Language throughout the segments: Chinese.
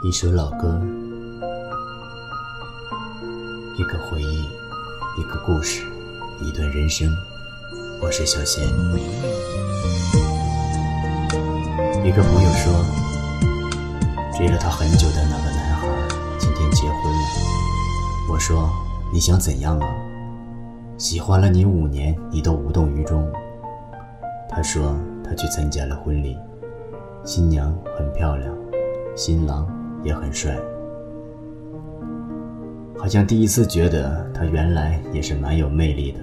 一首老歌，一个回忆，一个故事，一段人生。我是小贤。一个朋友说，追了他很久的那个男孩今天结婚了。我说，你想怎样啊？喜欢了你五年，你都无动于衷。他说，他去参加了婚礼，新娘很漂亮，新郎。也很帅，好像第一次觉得他原来也是蛮有魅力的，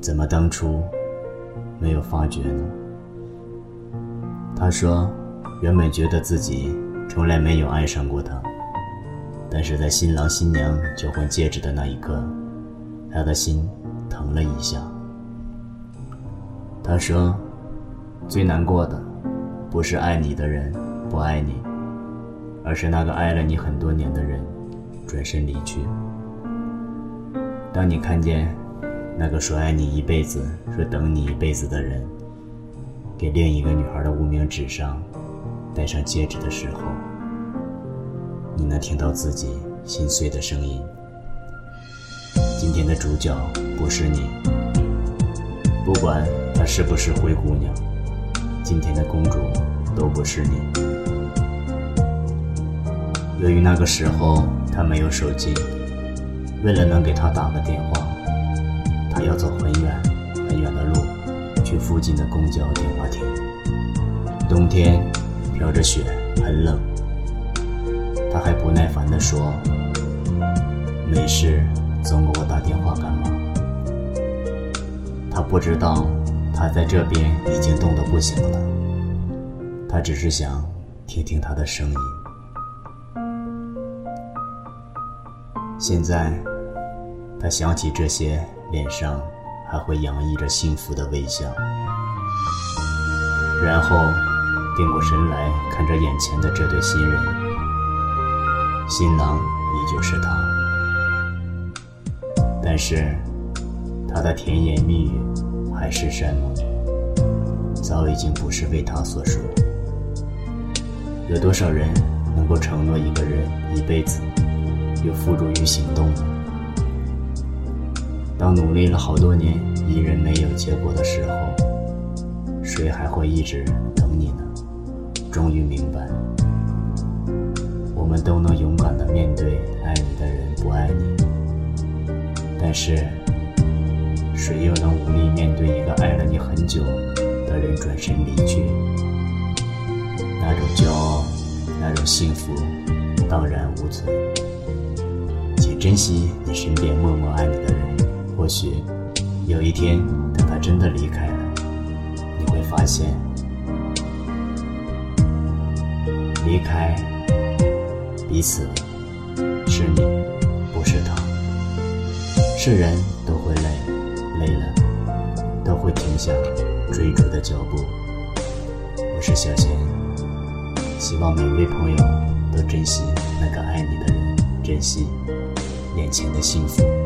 怎么当初没有发觉呢？他说，原本觉得自己从来没有爱上过他，但是在新郎新娘交换戒指的那一刻，他的心疼了一下。他说，最难过的不是爱你的人不爱你。而是那个爱了你很多年的人，转身离去。当你看见那个说爱你一辈子、说等你一辈子的人，给另一个女孩的无名指上戴上戒指的时候，你能听到自己心碎的声音。今天的主角不是你，不管她是不是灰姑娘，今天的公主都不是你。由于那个时候他没有手机，为了能给他打个电话，他要走很远很远的路，去附近的公交电话亭。冬天飘着雪，很冷。他还不耐烦地说：“没事，总给我打电话干嘛？”他不知道，他在这边已经冻得不行了。他只是想听听他的声音。现在，他想起这些，脸上还会洋溢着幸福的微笑，然后定过神来看着眼前的这对新人，新郎依旧是他，但是他的甜言蜜语、海誓山盟，早已经不是为他所说。有多少人能够承诺一个人一辈子？又付诸于行动呢？当努力了好多年，依然没有结果的时候，谁还会一直等你呢？终于明白，我们都能勇敢的面对爱你的人不爱你，但是，谁又能无力面对一个爱了你很久的人转身离去？那种骄傲，那种幸福，荡然无存。珍惜你身边默默爱你的人，或许有一天，等他真的离开了，你会发现，离开彼此是你，不是他。是人都会累，累了都会停下追逐的脚步。我是小贤，希望每位朋友都珍惜那个爱你的人，珍惜。眼前的幸福。